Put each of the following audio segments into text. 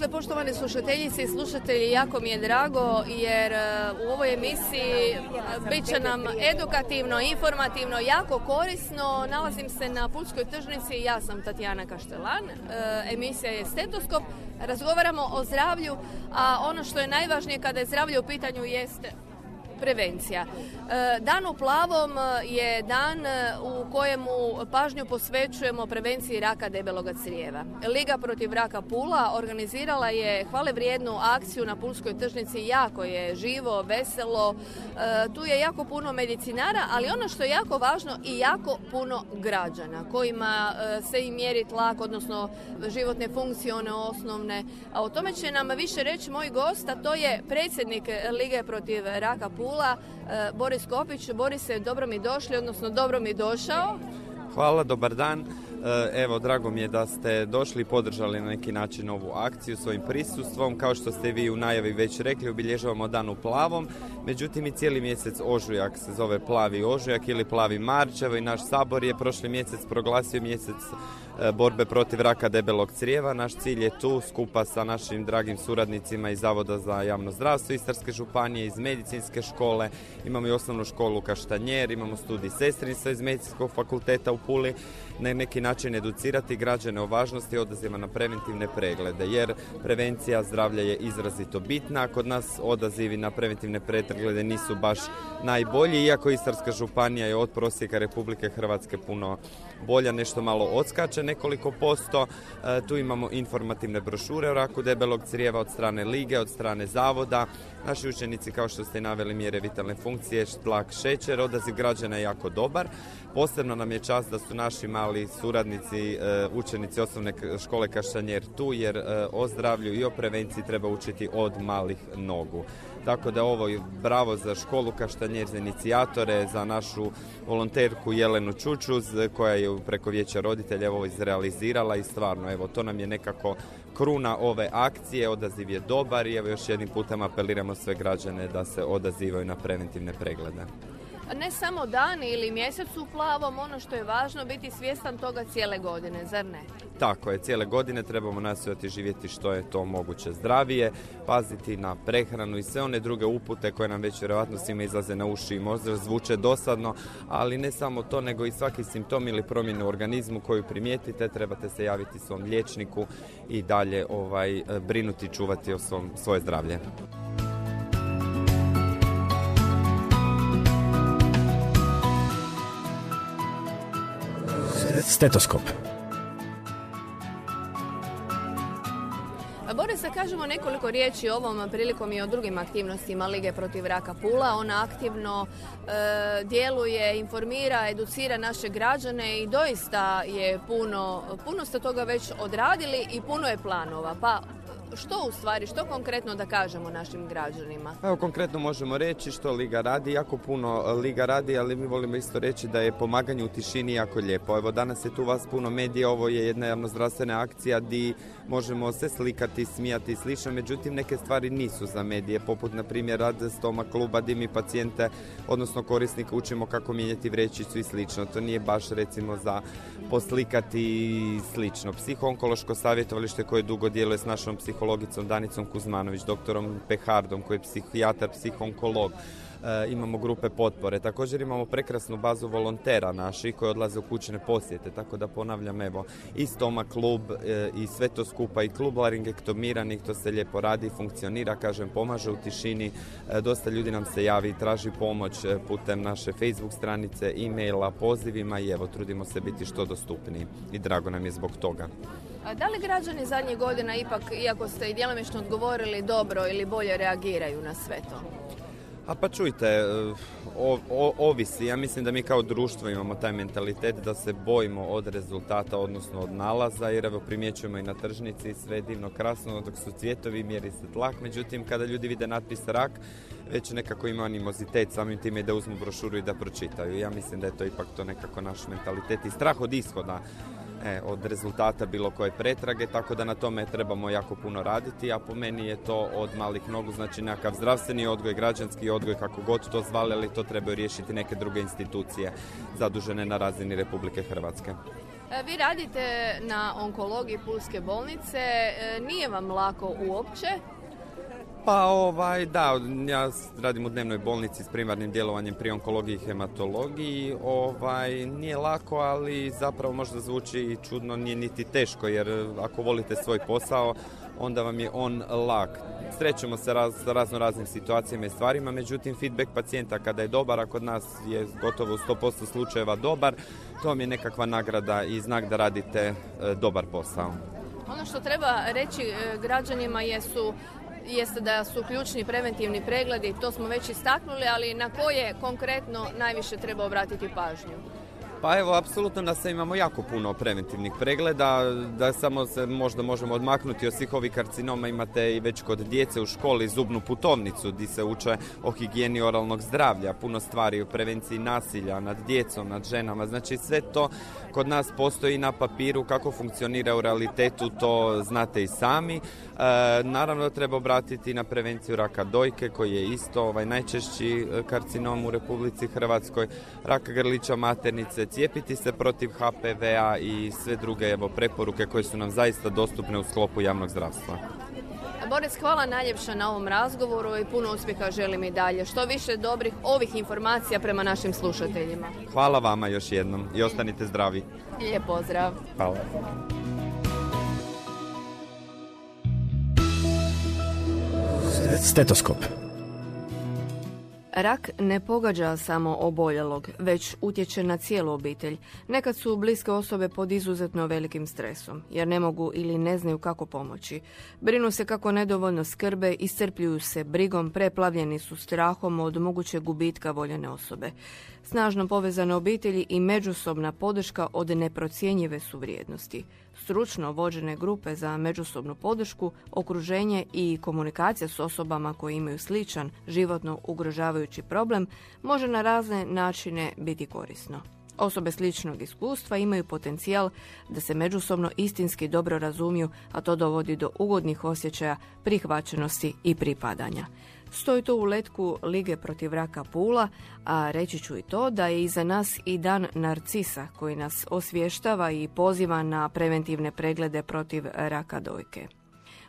Dobro mi došle, poštovane slušateljice i slušatelji, jako mi je drago jer e, u ovoj emisiji e, bit će nam edukativno, informativno, jako korisno. Nalazim se na Pulskoj tržnici, ja sam Tatjana Kaštelan, e, emisija je Stetoskop. Razgovaramo o zdravlju, a ono što je najvažnije kada je zdravlje u pitanju jeste prevencija. E, Dan u plavom je dan e, u kojemu pažnju posvećujemo prevenciji raka debeloga crijeva. Liga protiv raka Pula organizirala je hvale vrijednu akciju na Pulskoj tržnici. Jako je živo, veselo. E, Tu je jako puno medicinara, ali ono što je jako važno i jako puno građana kojima se i mjeri tlak, odnosno životne funkcije, one osnovne. A o tome će nam više reći moj gost, a to je predsjednik Lige protiv raka Pula, e, Boris Kopić. Boris, dobro mi došli, odnosno dobro mi došao. Hvala, dobar dan. E, Evo, drago mi je da ste došli i podržali na neki način ovu akciju svojim prisustvom. Kao što ste vi u najavi već rekli, obilježavamo dan u plavom. Međutim, i cijeli mjesec ožujak se zove plavi ožujak ili plavi marč. Evo i naš sabor je prošli mjesec proglasio mjesec e, borbe protiv raka debelog crijeva. Naš cilj je tu skupa sa našim dragim suradnicima iz Zavoda za javno zdravstvo Istarske županije, iz medicinske škole. Imamo i osnovnu školu Kaštanjer, imamo studij sestrinstva iz medicinskog fakulteta u Puli. Na neki način educirati građane o važnosti odaziva na preventivne preglede, jer prevencija zdravlja je izrazito bitna. Kod nas odazivi na preventivne preglede nisu baš najbolji, iako Istarska županija je od prosjeka Republike Hrvatske puno bolja, nešto malo odskače nekoliko posto. E, tu imamo informativne brošure o raku debelog crijeva od strane Lige, od strane Zavoda. Naši učenici, kao što ste naveli, mjere vitalne funkcije, tlak, šećer, odaziv građana je jako dobar. Posebno nam je čast da su naši mali suradnici, e, učenici osnovne škole Kašanjer tu, jer e, o zdravlju i o prevenciji treba učiti od malih nogu. Tako da ovo je bravo za školu Kaštanjer, za inicijatore, za našu volonterku Jelenu Čučuz koja je preko vijeća roditelja ovo izrealizirala i stvarno evo to nam je nekako kruna ove akcije, odaziv je dobar i evo još jednim putem apeliramo sve građane da se odazivaju na preventivne preglede. Ne samo dan ili mjesec u plavom, ono što je važno biti svjestan toga cijele godine, zar ne? Tako je, cijele godine trebamo nastojati živjeti što je to moguće zdravije, paziti na prehranu i sve one druge upute koje nam već vjerojatno svima izlaze na uši i možda zvuče dosadno, ali ne samo to, nego i svaki simptom ili promjenu u organizmu koju primijetite, trebate se javiti svom liječniku i dalje ovaj, brinuti čuvati o svom, svoje zdravlje. Stetoskop. Boris, da kažemo nekoliko riječi o ovom prilikom i o drugim aktivnostima Lige protiv raka Pula. Ona aktivno e, djeluje, informira, educira naše građane i doista je puno, puno ste toga već odradili i puno je planova. Pa što u stvari, što konkretno da kažemo našim građanima? Evo konkretno možemo reći što Liga radi, jako puno Liga radi, ali mi volimo isto reći da je pomaganje u tišini jako lijepo. Evo danas je tu vas puno medija, ovo je jedna javnozdravstvena akcija di možemo se slikati, smijati i slično, međutim neke stvari nisu za medije, poput na primjer rad stoma kluba di mi pacijente, odnosno korisnika učimo kako mijenjati vrećicu i slično. To nije baš recimo za poslikati i slično. Psihoonkološko savjetovalište koje dugo djeluje s našom psihologicom Danicom Kuzmanović, doktorom Pehardom koji je psihijatar, psihonkolog. E, imamo grupe potpore. Također imamo prekrasnu bazu volontera naših koji odlaze u kućne posjete, tako da ponavljam evo i Stoma klub e, i sve to skupa i klub laringektomiranih, to se lijepo radi funkcionira, kažem, pomaže u tišini. E, dosta ljudi nam se javi, traži pomoć putem naše Facebook stranice, e-maila, pozivima i evo trudimo se biti što dostupniji i drago nam je zbog toga. Da li građani zadnjih godina ipak, iako ste i djelomično odgovorili dobro ili bolje reagiraju na sve to? A pa čujte, e, o, o, ovisi. Ja mislim da mi kao društvo imamo taj mentalitet da se bojimo od rezultata, odnosno od nalaza, jer evo primjećujemo i na tržnici sve je divno krasno, dok su cvjetovi, mjeri se tlak. Međutim, kada ljudi vide natpis rak, već nekako ima animozitet samim time da uzmu brošuru i da pročitaju. Ja mislim da je to ipak to nekako naš mentalitet i strah od ishoda od rezultata bilo koje pretrage, tako da na tome trebamo jako puno raditi, a po meni je to od malih nogu, znači nekakav zdravstveni odgoj, građanski odgoj, kako god to zvali, ali to trebaju riješiti neke druge institucije zadužene na razini Republike Hrvatske. E, vi radite na onkologiji Pulske bolnice, e, nije vam lako uopće, pa ovaj, da, ja radim u dnevnoj bolnici s primarnim djelovanjem pri onkologiji i hematologiji. Ovaj, nije lako, ali zapravo možda zvuči čudno, nije niti teško, jer ako volite svoj posao, onda vam je on lak. Srećemo se raz, razno raznim situacijama i stvarima, međutim feedback pacijenta kada je dobar, a kod nas je gotovo u 100% slučajeva dobar, to vam je nekakva nagrada i znak da radite e, dobar posao. Ono što treba reći e, građanima jesu jeste da su ključni preventivni pregledi, to smo već istaknuli, ali na koje konkretno najviše treba obratiti pažnju? Pa evo, apsolutno da se imamo jako puno preventivnih pregleda, da samo se možda možemo odmaknuti od svih ovih karcinoma, imate i već kod djece u školi zubnu putovnicu gdje se uče o higijeni oralnog zdravlja, puno stvari o prevenciji nasilja nad djecom, nad ženama, znači sve to kod nas postoji na papiru, kako funkcionira u realitetu, to znate i sami. E, naravno treba obratiti na prevenciju raka dojke koji je isto ovaj najčešći e, karcinom u Republici Hrvatskoj, raka grlića maternice, cijepiti se protiv HPV-a i sve druge evo, preporuke koje su nam zaista dostupne u sklopu javnog zdravstva. Boris, hvala najljepša na ovom razgovoru i puno uspjeha želim i dalje. Što više dobrih ovih informacija prema našim slušateljima. Hvala vama još jednom i ostanite zdravi. Lijep pozdrav. Hvala. Stetoskop. Rak ne pogađa samo oboljelog, već utječe na cijelu obitelj. Nekad su bliske osobe pod izuzetno velikim stresom, jer ne mogu ili ne znaju kako pomoći. Brinu se kako nedovoljno skrbe, iscrpljuju se brigom, preplavljeni su strahom od mogućeg gubitka voljene osobe. Snažno povezane obitelji i međusobna podrška od neprocjenjive su vrijednosti stručno vođene grupe za međusobnu podršku, okruženje i komunikacija s osobama koje imaju sličan životno ugrožavajući problem može na razne načine biti korisno. Osobe sličnog iskustva imaju potencijal da se međusobno istinski dobro razumiju, a to dovodi do ugodnih osjećaja prihvaćenosti i pripadanja. Stoji to u letku Lige protiv raka Pula, a reći ću i to da je iza nas i dan Narcisa koji nas osvještava i poziva na preventivne preglede protiv raka dojke.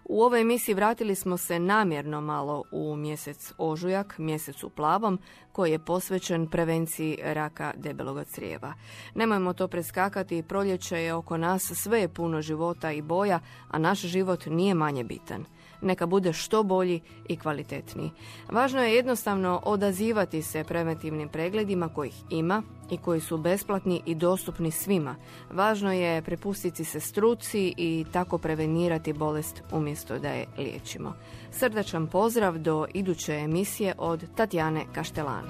U ovoj emisiji vratili smo se namjerno malo u mjesec ožujak, mjesec u plavom, koji je posvećen prevenciji raka debelog crijeva. Nemojmo to preskakati, proljeće je oko nas, sve je puno života i boja, a naš život nije manje bitan neka bude što bolji i kvalitetniji. Važno je jednostavno odazivati se preventivnim pregledima kojih ima i koji su besplatni i dostupni svima. Važno je prepustiti se struci i tako prevenirati bolest umjesto da je liječimo. Srdačan pozdrav do iduće emisije od Tatjane Kaštelan.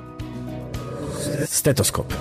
Stetoskop.